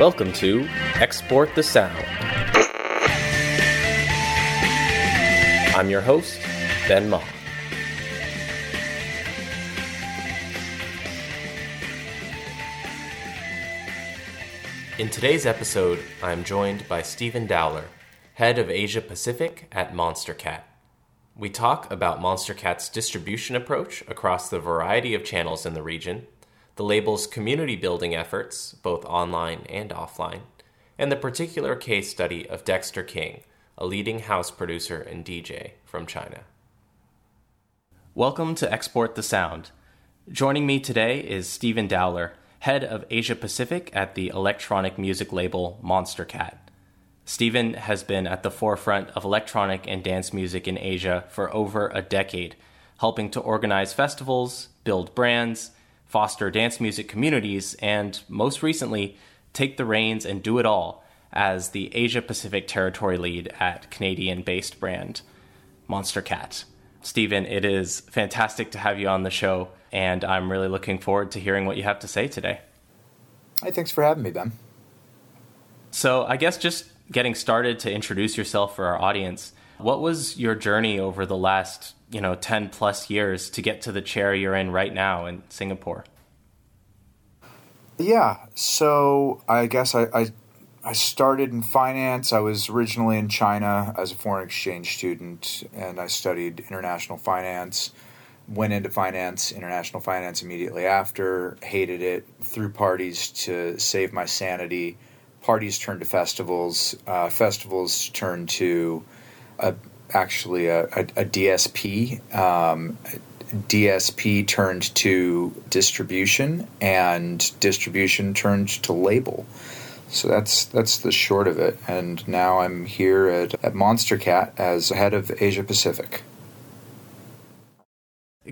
Welcome to Export the Sound. I'm your host, Ben Ma. In today's episode, I'm joined by Stephen Dowler, head of Asia Pacific at Monstercat. We talk about Monstercat's distribution approach across the variety of channels in the region, the label's community building efforts, both online and offline, and the particular case study of Dexter King, a leading house producer and DJ from China. Welcome to Export the Sound. Joining me today is Stephen Dowler, head of Asia Pacific at the electronic music label Monstercat. Stephen has been at the forefront of electronic and dance music in Asia for over a decade, helping to organize festivals, build brands, foster dance music communities, and most recently, take the reins and do it all as the Asia Pacific territory lead at Canadian based brand Monstercat. Stephen, it is fantastic to have you on the show, and I'm really looking forward to hearing what you have to say today. Hey, thanks for having me, Ben. So, I guess just getting started to introduce yourself for our audience, what was your journey over the last, you know, 10 plus years to get to the chair you're in right now in Singapore? Yeah, so I guess I, I, I started in finance. I was originally in China as a foreign exchange student, and I studied international finance. Went into finance, international finance immediately after. Hated it. Threw parties to save my sanity parties turned to festivals. Uh, festivals turned to a, actually a, a, a DSP. Um, DSP turned to distribution, and distribution turned to label. So that's that's the short of it. And now I'm here at, at Monstercat as head of Asia Pacific.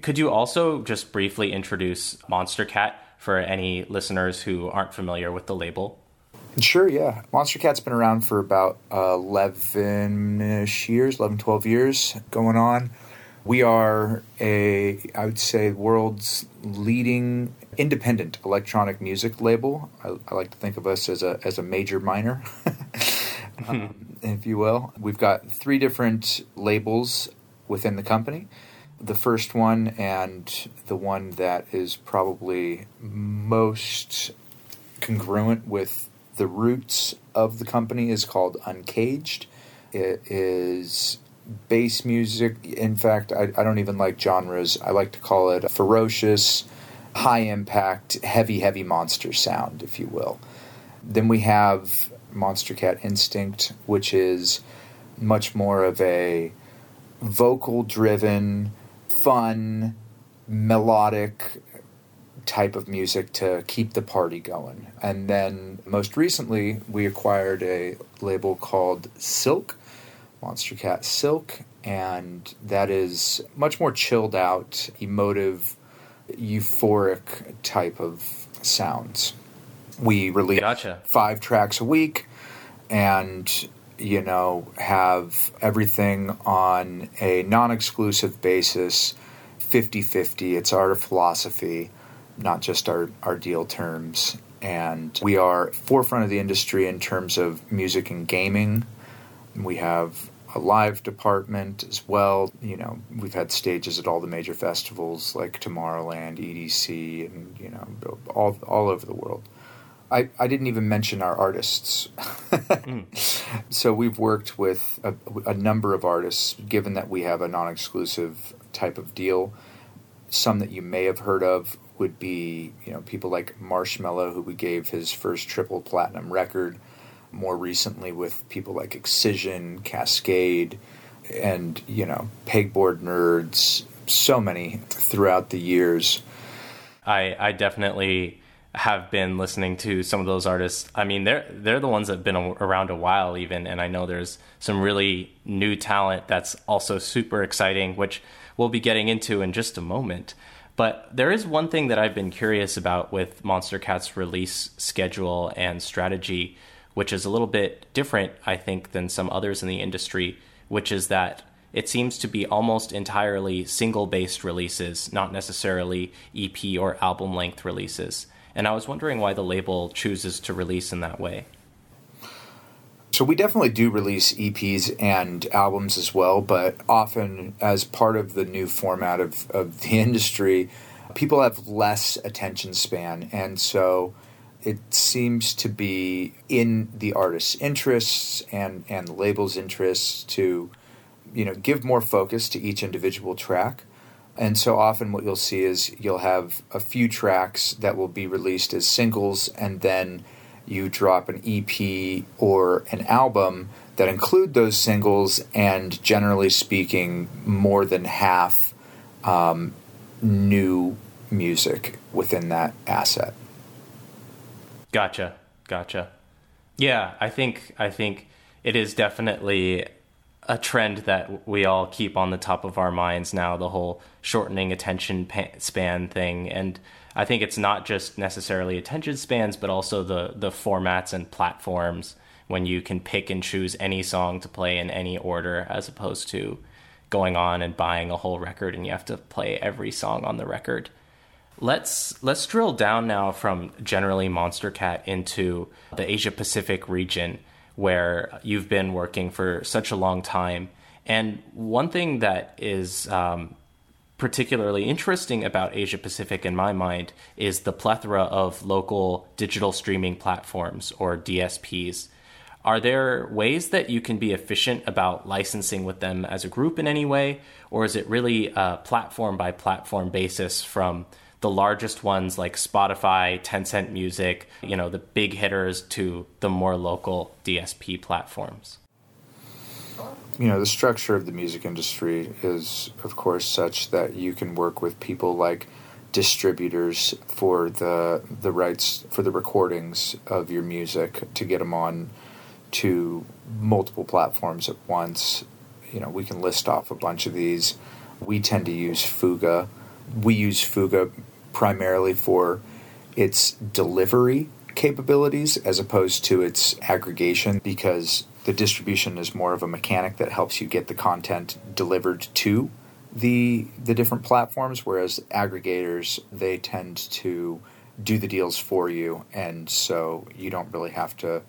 Could you also just briefly introduce Monstercat for any listeners who aren't familiar with the label? Sure, yeah. Monstercat's been around for about 11 ish years, 11, 12 years going on. We are a, I would say, world's leading independent electronic music label. I, I like to think of us as a, as a major minor, um, if you will. We've got three different labels within the company. The first one, and the one that is probably most congruent with the roots of the company is called Uncaged. It is bass music. In fact, I, I don't even like genres. I like to call it ferocious, high impact, heavy, heavy monster sound, if you will. Then we have Monstercat Instinct, which is much more of a vocal driven, fun, melodic type of music to keep the party going. And then most recently, we acquired a label called Silk, Monstercat Silk, and that is much more chilled out, emotive, euphoric type of sounds. We release gotcha. five tracks a week and you know have everything on a non-exclusive basis 50-50 it's our philosophy not just our, our deal terms. And we are forefront of the industry in terms of music and gaming. We have a live department as well. You know, we've had stages at all the major festivals like Tomorrowland, EDC, and you know, all all over the world. I, I didn't even mention our artists. mm. So we've worked with a, a number of artists, given that we have a non-exclusive type of deal. Some that you may have heard of would be you know people like Marshmello, who we gave his first triple platinum record. More recently, with people like Excision, Cascade, and you know Pegboard Nerds. So many throughout the years. I I definitely have been listening to some of those artists. I mean, they're they're the ones that've been around a while, even, and I know there's some really new talent that's also super exciting, which we'll be getting into in just a moment. But there is one thing that I've been curious about with Monstercat's release schedule and strategy, which is a little bit different, I think, than some others in the industry, which is that it seems to be almost entirely single based releases, not necessarily EP or album length releases. And I was wondering why the label chooses to release in that way. So we definitely do release EPs and albums as well, but often as part of the new format of, of the industry, people have less attention span. And so it seems to be in the artist's interests and, and the label's interests to, you know, give more focus to each individual track. And so often what you'll see is you'll have a few tracks that will be released as singles and then – you drop an EP or an album that include those singles, and generally speaking, more than half um, new music within that asset. Gotcha, gotcha. Yeah, I think I think it is definitely a trend that we all keep on the top of our minds now. The whole shortening attention span thing, and I think it's not just necessarily attention spans, but also the the formats and platforms when you can pick and choose any song to play in any order, as opposed to going on and buying a whole record and you have to play every song on the record. Let's let's drill down now from generally Monstercat into the Asia Pacific region where you've been working for such a long time. And one thing that is um, particularly interesting about Asia Pacific in my mind is the plethora of local digital streaming platforms or DSPs. Are there ways that you can be efficient about licensing with them as a group in any way? Or is it really a platform by platform basis from the largest ones like Spotify, Tencent Music, you know, the big hitters to the more local DSP platforms? you know the structure of the music industry is of course such that you can work with people like distributors for the the rights for the recordings of your music to get them on to multiple platforms at once. You know we can list off a bunch of these. We tend to use Fuga. We use Fuga primarily for its delivery capabilities as opposed to its aggregation because the distribution is more of a mechanic that helps you get the content delivered to the the different platforms whereas aggregators they tend to do the deals for you and so you don't really have to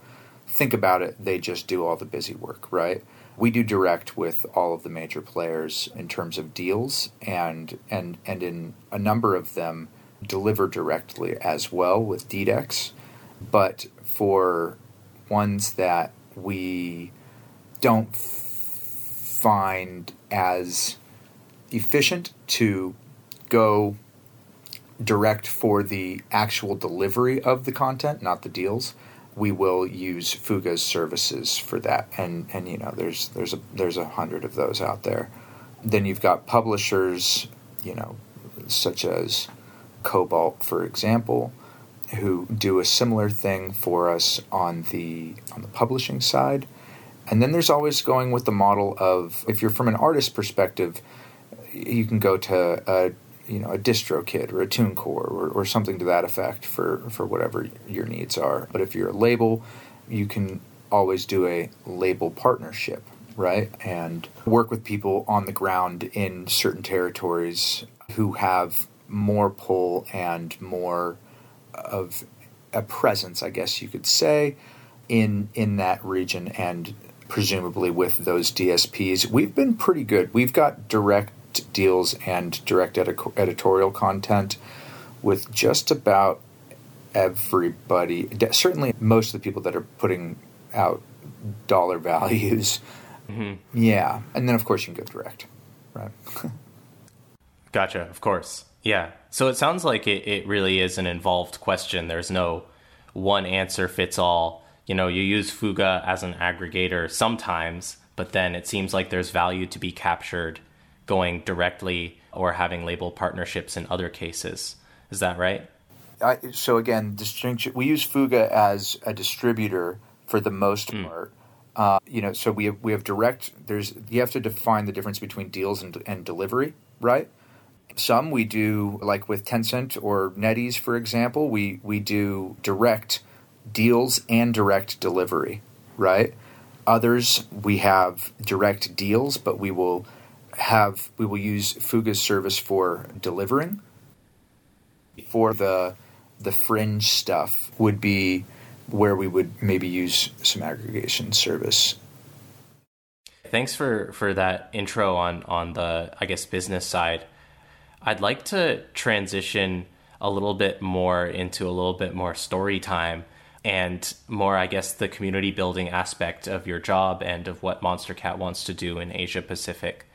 think about it. They just do all the busy work right? We do direct with all of the major players in terms of deals and and and in a number of them deliver directly as well with DDEX but for ones that we don't find as efficient to go direct for the actual delivery of the content, not the deals. We will use Fuga's services for that, and and you know there's there's a there's a hundred of those out there. Then you've got publishers, you know, such as Kobalt, for example, who do a similar thing for us on the on the publishing side. And then there's always going with the model of if you're from an artist perspective, you can go to a you know a DistroKid or a TuneCore or, or something to that effect for for whatever your needs are. But if you're a label, you can always do a label partnership, right? And work with people on the ground in certain territories who have more pull and more of a presence, I guess you could say, in in that region and presumably with those DSPs. We've been pretty good. We've got direct deals and direct editorial content with just about everybody. Certainly, most of the people that are putting out dollar values. Mm-hmm. Yeah, and then of course you can go direct, right? gotcha. Of course. Yeah. So it sounds like it, it really is an involved question. There's no one answer fits all. You know, you use Fuga as an aggregator sometimes, but then it seems like there's value to be captured going directly or having label partnerships in other cases. Is that right? I, so again, distinction. We use Fuga as a distributor for the most mm. part. Uh, you know, so we have, we have direct. There's you have to define the difference between deals and, and delivery, right? Some we do, like with Tencent or NetEase, for example, we, we do direct deals and direct delivery, right? Others we have direct deals, but we will have we will use Fuga's service for delivering. For the the fringe stuff would be where we would maybe use some aggregation service. Thanks for for that intro on on the I guess business side. I'd like to transition a little bit more into a little bit more story time and more I guess the community building aspect of your job and of what Monstercat wants to do in Asia Pacific.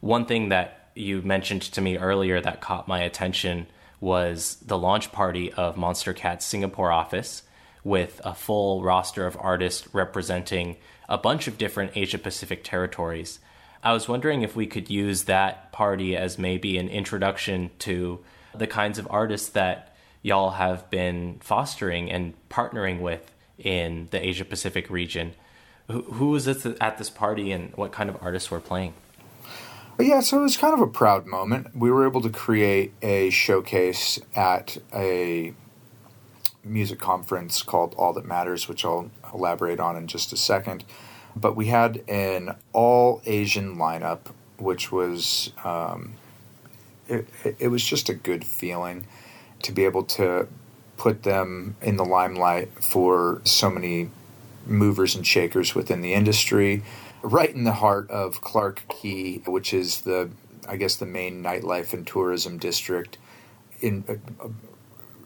One thing that you mentioned to me earlier that caught my attention was the launch party of Monstercat's Singapore office with a full roster of artists representing a bunch of different Asia Pacific territories. I was wondering if we could use that party as maybe an introduction to the kinds of artists that y'all have been fostering and partnering with in the Asia Pacific region. Who, who was at this party and what kind of artists were playing? Yeah, so it was kind of a proud moment. We were able to create a showcase at a music conference called All That Matters, which I'll elaborate on in just a second. But we had an all Asian lineup, which was um, it, it was just a good feeling to be able to put them in the limelight for so many movers and shakers within the industry, right in the heart of Clarke Quay, which is the I guess the main nightlife and tourism district in uh,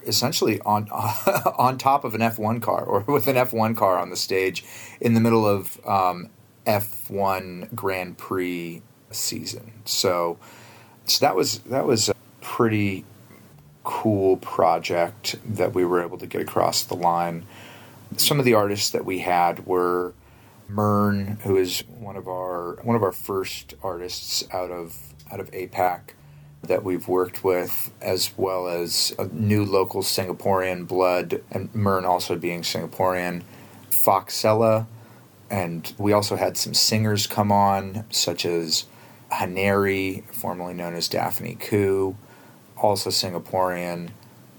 essentially on on top of an F1 car or with an F1 car on the stage in the middle of um, F1 Grand Prix season. So, so that was that was a pretty cool project that we were able to get across the line. Some of the artists that we had were Myrne, who is one of our one of our first artists out of out of APAC that we've worked with, as well as new local Singaporean blood, and Myrne also being Singaporean, Foxella, and we also had some singers come on, such as Haneri, formerly known as Daphne Khoo, also Singaporean,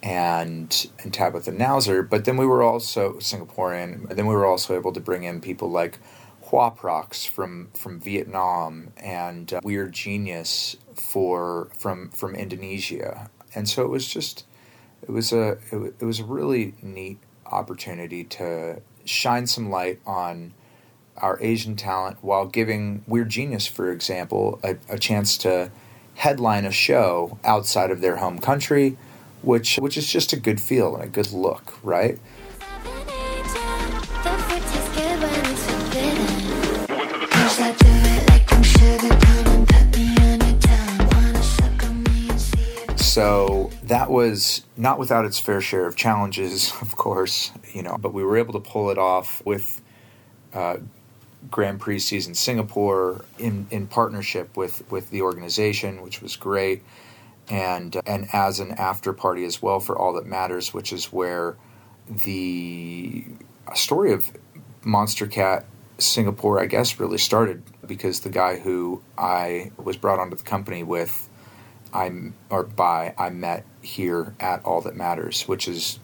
and and Tabitha Nauser. But then we were also Singaporean. Then we were also able to bring in people like Hoaprox from from Vietnam and uh, Weird Genius for from from Indonesia, and so it was just it was a it, it was a really neat opportunity to shine some light on our Asian talent while giving Weird Genius, for example, a, a chance to headline a show outside of their home country, which which is just a good feel and a good look, right? So that was not without its fair share of challenges, of course, you know, but we were able to pull it off with uh, Grand Prix season Singapore in, in partnership with, with the organization, which was great, and and as an after party as well for All That Matters, which is where the story of Monstercat Singapore, I guess, really started because the guy who I was brought onto the company with I or by I met here at All That Matters, which is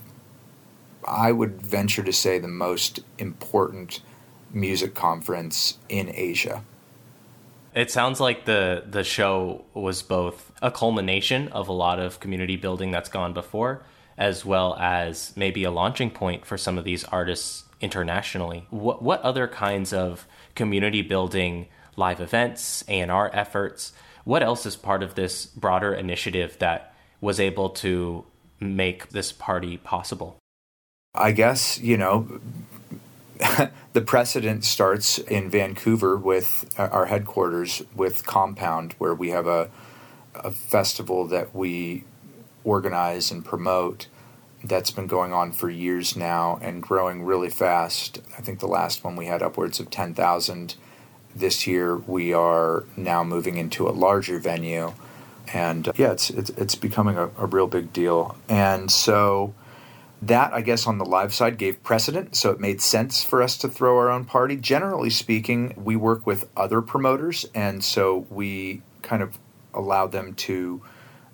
I would venture to say the most important music conference in Asia. It sounds like the the show was both a culmination of a lot of community building that's gone before, as well as maybe a launching point for some of these artists internationally. What what other kinds of community building live events, A&R efforts what else is part of this broader initiative that was able to make this party possible? I guess, you know, the precedent starts in Vancouver with uh, our headquarters with Compound, where we have a, a festival that we organize and promote that's been going on for years now and growing really fast. I think the last one we had upwards of 10,000 this year we are now moving into a larger venue, and uh, yeah, it's it's, it's becoming a, a real big deal. And so that I guess on the live side gave precedent, so it made sense for us to throw our own party. Generally speaking, we work with other promoters, and so we kind of allow them to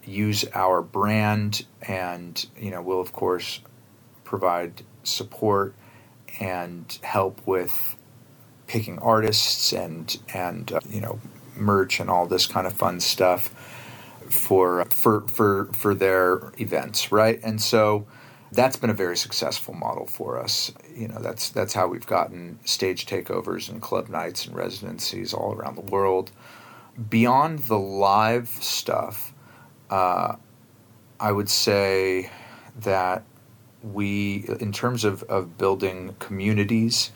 use our brand, and you know, we'll of course provide support and help with picking artists and and uh, you know merch and all this kind of fun stuff for for for for their events, right? And so that's been a very successful model for us. You know, that's that's how we've gotten stage takeovers and club nights and residencies all around the world. Beyond the live stuff, uh, I would say that we, in terms of, of building communities,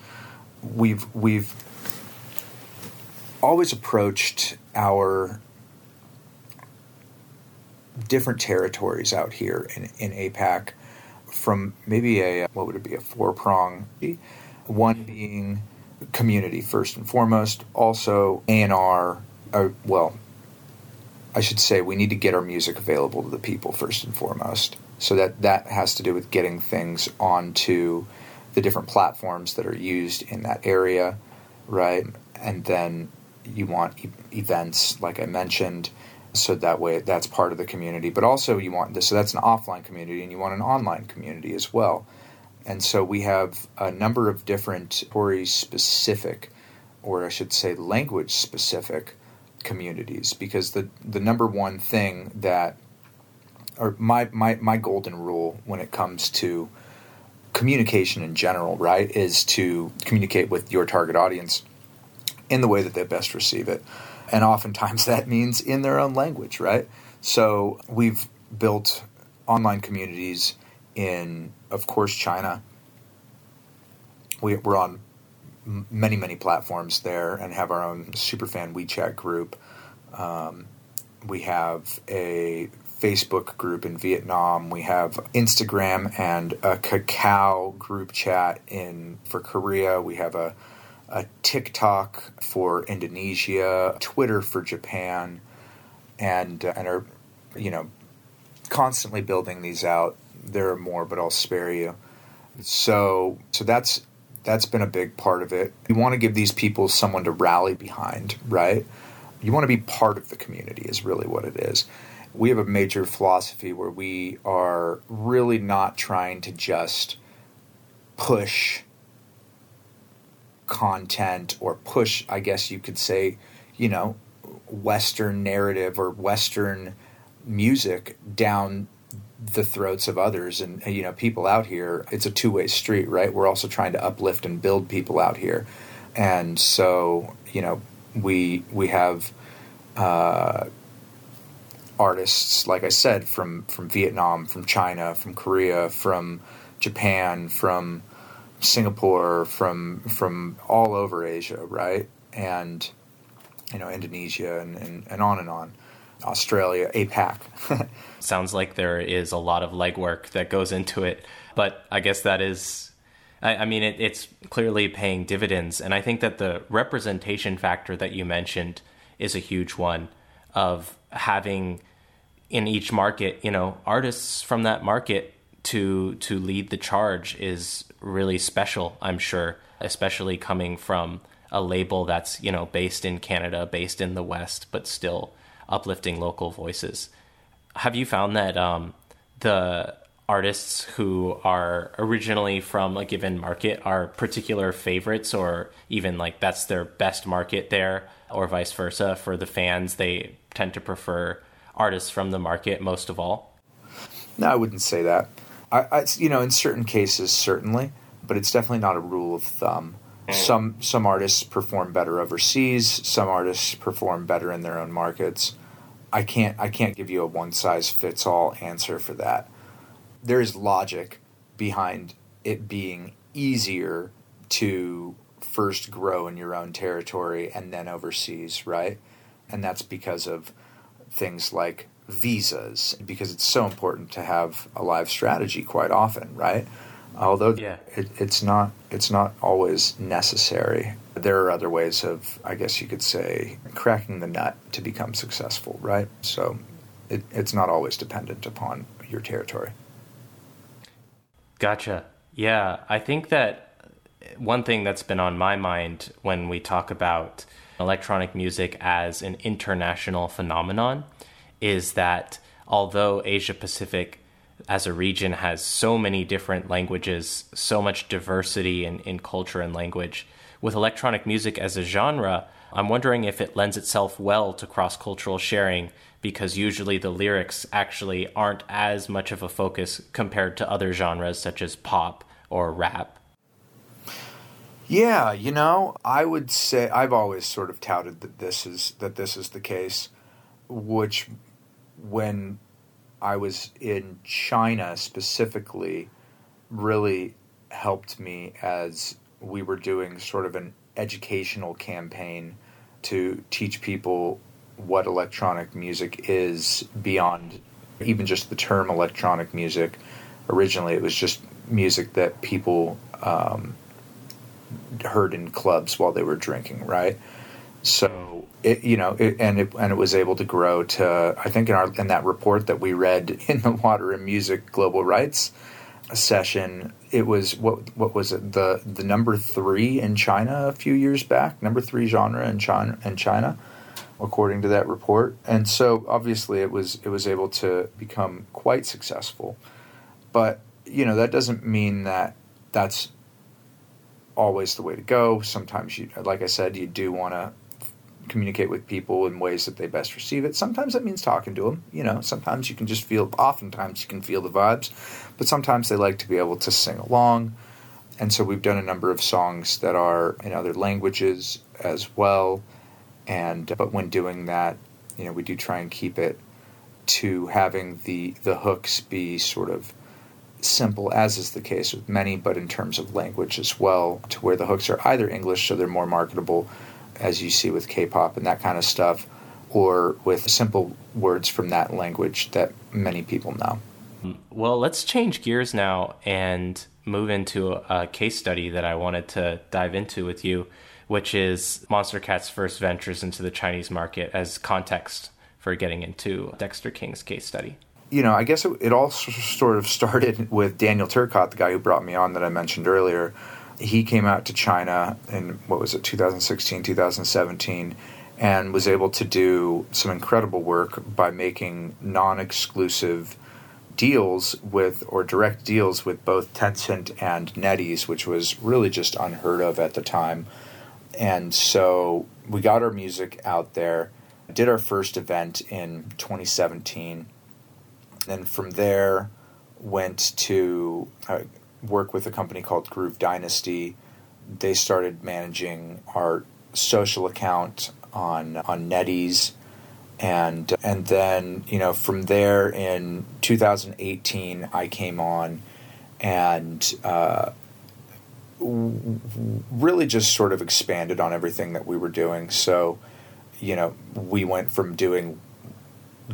we've we've always approached our different territories out here in, in APAC from maybe a what would it be a four prong one being community first and foremost also A&R uh, well I should say we need to get our music available to the people first and foremost. So that that has to do with getting things onto the different platforms that are used in that area right? And then you want e- events like I mentioned so that way that's part of the community. But also you want this so that's an offline community and you want an online community as well. And so we have a number of different story specific or i should say language specific communities. Because the the number one thing that or my, my my golden rule when it comes to communication in general right is to communicate with your target audience in the way that they best receive it and oftentimes that means in their own language, right? So we've built online communities in, of course, China. We, are on many, many platforms there and have our own superfan WeChat group. Um, we have a Facebook group in Vietnam. We have Instagram and a Kakao group chat in for Korea. We have a a TikTok for Indonesia, Twitter for Japan, and uh, and are you know constantly building these out. There are more, but I'll spare you. So so that's that's been a big part of it. You want to give these people someone to rally behind, right? You want to be part of the community is really what it is. We have a major philosophy where we are really not trying to just push content or push, I guess you could say, you know, Western narrative or Western music down the throats of others. And you know people out here it's a two-way street right? We're also trying to uplift and build people out here. And so you know we we have uh, artists like i said from from vietnam from china from korea from japan from Singapore, from from all over Asia, right? And you know, Indonesia and, and, and on and on. Australia, APAC. Sounds like there is a lot of legwork that goes into it, but I guess that is, I, I mean, it, it's clearly paying dividends. And I think that the representation factor that you mentioned is a huge one of having in each market, you know, artists from that market to to lead the charge is really special, I'm sure, especially coming from a label that's, you know, based in Canada, based in the West, but still uplifting local voices. Have you found that um, the artists who are originally from a given market are particular favorites or even like that's their best market there or vice versa for the fans they tend to prefer artists from the market most of all no i wouldn't say that I, I, you know, in certain cases, certainly, but it's definitely not a rule of thumb. Mm. Some some artists perform better overseas. Some artists perform better in their own markets. I can't I can't give you a one size fits all answer for that. There is logic behind it being easier to first grow in your own territory and then overseas, right? And that's because of things like visas because it's so important to have a live strategy quite often, right? Although yeah. it, it's not it's not always necessary. There are other ways of, I guess you could say, cracking the nut to become successful, right? So it, it's not always dependent upon your territory. Gotcha. Yeah, I think that one thing that's been on my mind when we talk about electronic music as an international phenomenon is that although Asia Pacific as a region has so many different languages, so much diversity in, in culture and language, with electronic music as a genre, I'm wondering if it lends itself well to cross cultural sharing because usually the lyrics actually aren't as much of a focus compared to other genres such as pop or rap. Yeah, you know, I would say I've always sort of touted that this is that this is the case, which when I was in China specifically really helped me as we were doing sort of an educational campaign to teach people what electronic music is beyond even just the term electronic music. Originally, it was just music that people um, heard in clubs while they were drinking, right? So it, you know, it, and it and it was able to grow to I think in our in that report that we read in the Water and Music Global Rights session, it was what what was it? The the number three in China a few years back, number three genre in China in China, according to that report, and so obviously it was it was able to become quite successful, but you know that doesn't mean that that's always the way to go. Sometimes you, like I said, you do want to communicate with people in ways that they best receive it. Sometimes that means talking to them. You know, sometimes you can just feel. Oftentimes you can feel the vibes, but sometimes they like to be able to sing along. And so we've done a number of songs that are in other languages as well. And but when doing that, you know, we do try and keep it to having the the hooks be sort of simple, as is the case with many, but in terms of language as well, to where the hooks are either English, so they're more marketable, as you see with K-pop and that kind of stuff, or with simple words from that language that many people know. Hmm. Well, let's change gears now and move into a case study that I wanted to dive into with you, which is Monstercat's first ventures into the Chinese market as context for getting into Dexter King's case study you know, I guess it, it, all sort of started with Daniel Turcott, the guy who brought me on that I mentioned earlier. He came out to China in what was it, 2016, 2017, and was able to do some incredible work by making non exclusive deals with, or direct deals with both Tencent and NetEase, which was really just unheard of at the time. And so we got our music out there, did our first event in 2017 then from there, went to uh, work with a company called Groove Dynasty. They started managing our social account on on NetEase, and and then you know from there in 2018 I came on, and. Uh, really just sort of expanded on everything that we were doing. So, you know, we went from doing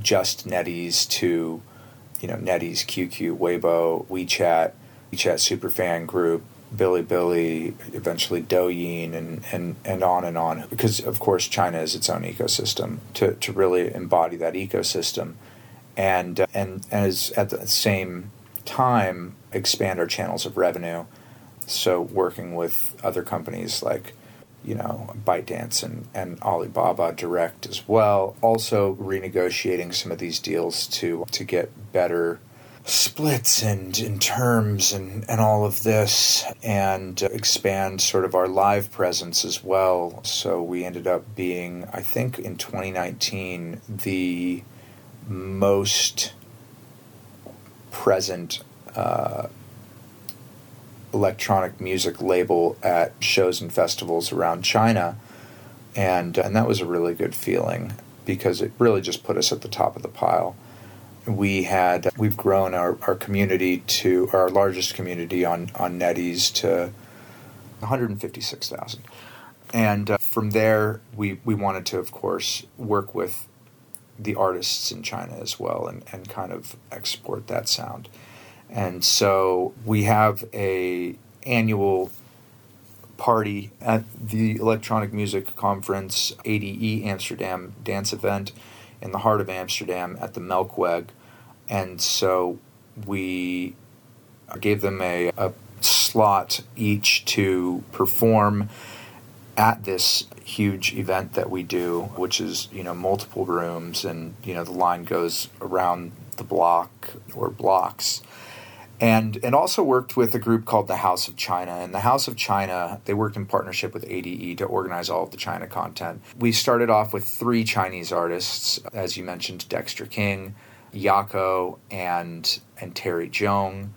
just NetEase to you know, NetEase, QQ, Weibo, WeChat, WeChat Superfan Group, Bilibili, eventually Douyin, and, and, and on and on. Because, of course, China is its own ecosystem to, to really embody that ecosystem. And, uh, and as at the same time, expand our channels of revenue. So, working with other companies like you know, ByteDance and, and Alibaba Direct as well. Also renegotiating some of these deals to to get better splits and in terms and, and all of this and expand sort of our live presence as well. So we ended up being, I think in 2019, the most present uh, electronic music label at shows and festivals around China, and and that was a really good feeling because it really just put us at the top of the pile. We had we've grown our, our community to our largest community on on NetEase to 156,000, and uh, from there we we wanted to of course work with the artists in China as well and, and kind of export that sound. And so we have a annual party at the Electronic Music Conference ADE Amsterdam dance event in the heart of Amsterdam at the Melkweg. And so we gave them a, a slot each to perform at this huge event that we do, which is, you know, multiple rooms and, you know, the line goes around the block or blocks and and also worked with a group called the House of China. And the House of China, they worked in partnership with ADE to organize all of the China content. We started off with three Chinese artists, as you mentioned, Dexter King, Yako, and and Terry Zhong.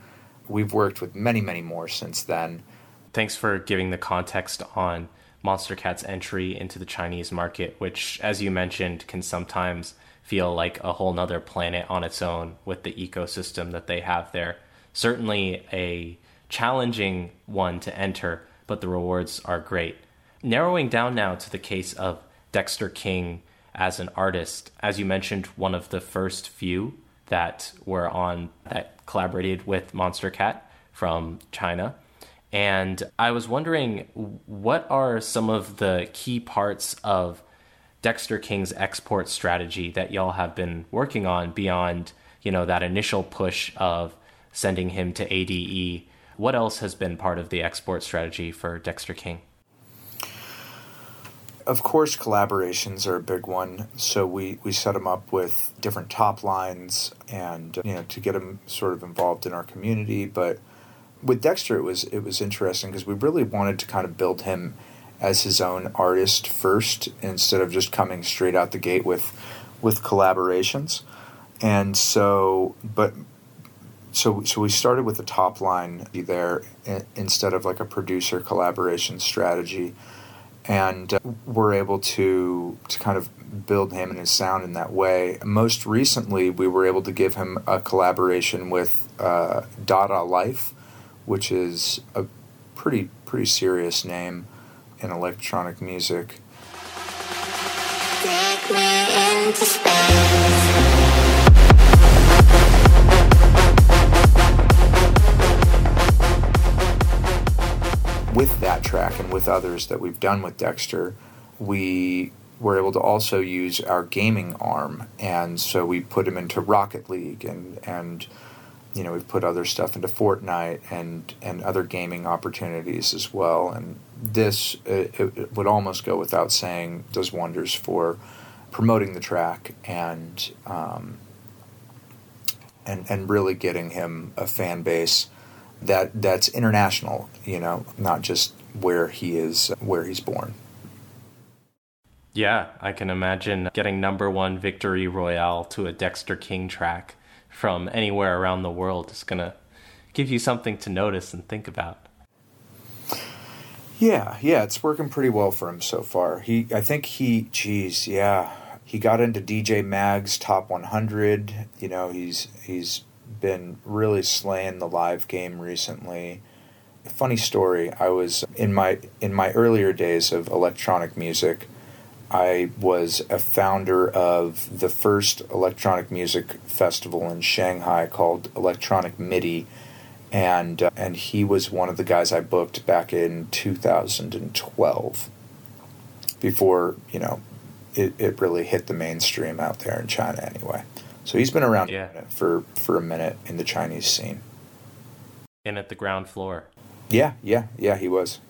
We've worked with many, many more since then. Thanks for giving the context on Monstercat's entry into the Chinese market, which, as you mentioned, can sometimes feel like a whole nother planet on its own with the ecosystem that they have there. Certainly a challenging one to enter, but the rewards are great. Narrowing down now to the case of Dexter King as an artist, as you mentioned, one of the first few that were on that collaborated with Monstercat from China. And I was wondering, what are some of the key parts of Dexter King's export strategy that y'all have been working on beyond, you know, that initial push of sending him to ADE? What else has been part of the export strategy for Dexter King? Of course, collaborations are a big one. So we, we set him up with different top lines and you know to get him sort of involved in our community. But with Dexter, it was it was interesting because we really wanted to kind of build him as his own artist first instead of just coming straight out the gate with with collaborations. And so, but so so we started with the top line there instead of like a producer collaboration strategy, and uh, we're able to to kind of build him and his sound in that way. Most recently, we were able to give him a collaboration with uh, Dada Life, which is a pretty pretty serious name in electronic music. With that track and with others that we've done with Dexter, we were able to also use our gaming arm, and so we put him into Rocket League and and you know we've put other stuff into Fortnite and and other gaming opportunities as well. And this it, it would almost go without saying does wonders for promoting the track and um, and and really getting him a fan base that that's international. You know, not just where he is where he's born. Yeah, I can imagine getting number one victory royale to a Dexter King track from anywhere around the world is going to give you something to notice and think about. Yeah, yeah, it's working pretty well for him so far. He, I think he, geez, yeah, he got into DJ Mag's top 100. You know, he's he's been really slaying the live game recently. Funny story. I was in my in my earlier days of electronic music. I was a founder of the first electronic music festival in Shanghai called Electronic MIDI, and uh, and he was one of the guys I booked back in 2012. Before you know, it, it really hit the mainstream out there in China anyway. So he's been around yeah. for for a minute in the Chinese scene. And at the ground floor. Yeah, yeah, yeah, he was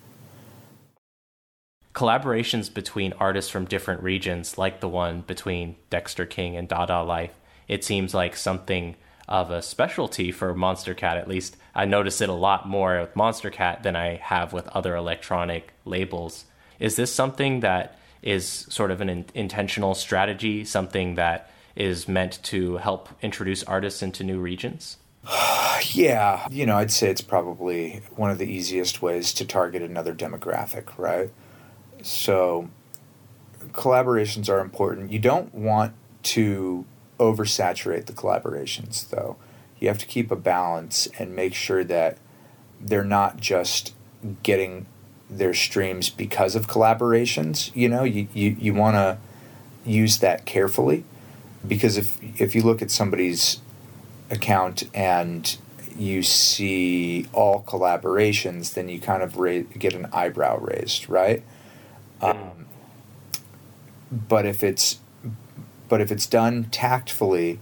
collaborations between artists from different regions, like the one between Dexter King and Dada Life, it seems like something of a specialty for Monstercat. At least I notice it a lot more with Monstercat than I have with other electronic labels. Is this something that is sort of an in- intentional strategy, something that is meant to help introduce artists into new regions? yeah, you know, I'd say it's probably one of the easiest ways to target another demographic, right? So collaborations are important. You don't want to oversaturate the collaborations though. You have to keep a balance and make sure that they're not just getting their streams because of collaborations. You know, you, you, you want to use that carefully because if if you look at somebody's account and you see all collaborations, then you kind of ra- get an eyebrow raised, right? Um, but if it's but if it's done tactfully,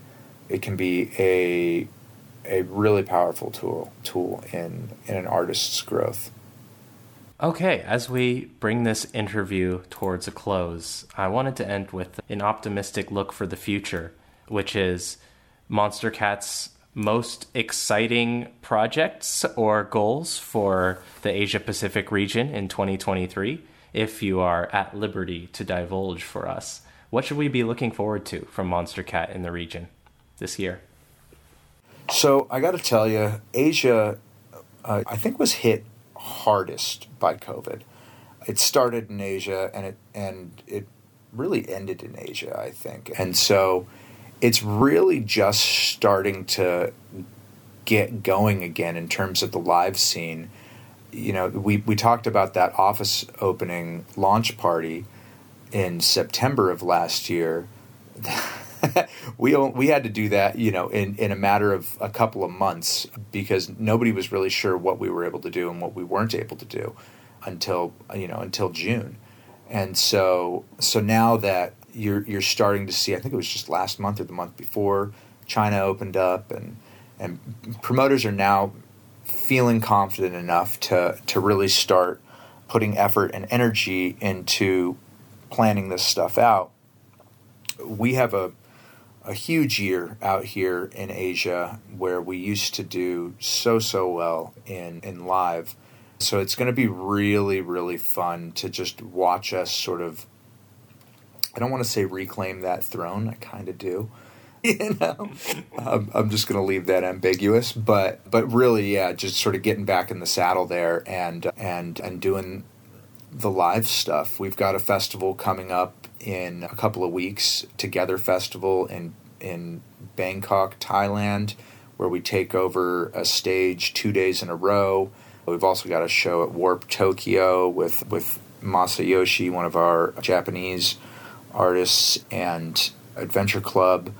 it can be a a really powerful tool tool in in an artist's growth. Okay, as we bring this interview towards a close, I wanted to end with an optimistic look for the future, which is Monstercat's most exciting projects or goals for the Asia Pacific region in 2023, if you are at liberty to divulge for us. What should we be looking forward to from Monstercat in the region this year? So I got to tell you, Asia, uh, I think, was hit hardest by COVID. It started in Asia, and it and it really ended in Asia, I think. And so it's really just starting to get going again in terms of the live scene. You know, we, we talked about that office opening launch party in September of last year. we we had to do that, you know, in, in a matter of a couple of months because nobody was really sure what we were able to do and what we weren't able to do until you know until June. And so so now that you're you're starting to see, I think it was just last month or the month before, China opened up and and promoters are now feeling confident enough to to really start putting effort and energy into planning this stuff out. We have a a huge year out here in Asia where we used to do so so well in in live. So it's going to be really really fun to just watch us sort of I don't want to say reclaim that throne. I kind of do. You know, um, I'm just going to leave that ambiguous, but but really, yeah, just sort of getting back in the saddle there and and and doing the live stuff. We've got a festival coming up in a couple of weeks, Together Festival in in Bangkok, Thailand, where we take over a stage two days in a row. We've also got a show at Warp Tokyo with with Masayoshi, one of our Japanese artists, and Adventure Club.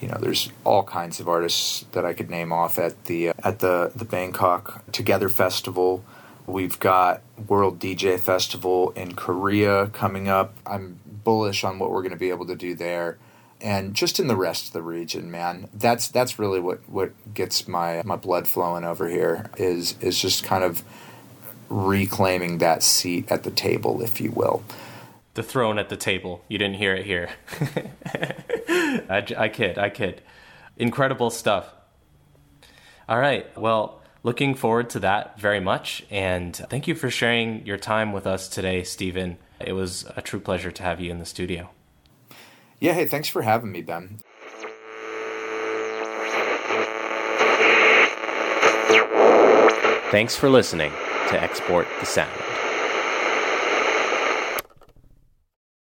You know, there's all kinds of artists that I could name off at the at the the Bangkok Together Festival. We've got World DJ Festival in Korea coming up. I'm bullish on what we're going to be able to do there, and just in the rest of the region, man. That's that's really what what gets my my blood flowing over here. Is is just kind of reclaiming that seat at the table, if you will the throne at the table. You didn't hear it here. I, I kid, I kid. Incredible stuff. All right. Well, looking forward to that very much. And thank you for sharing your time with us today, Stephen. It was a true pleasure to have you in the studio. Yeah. Hey, thanks for having me, Ben. Thanks for listening to Export the Sound.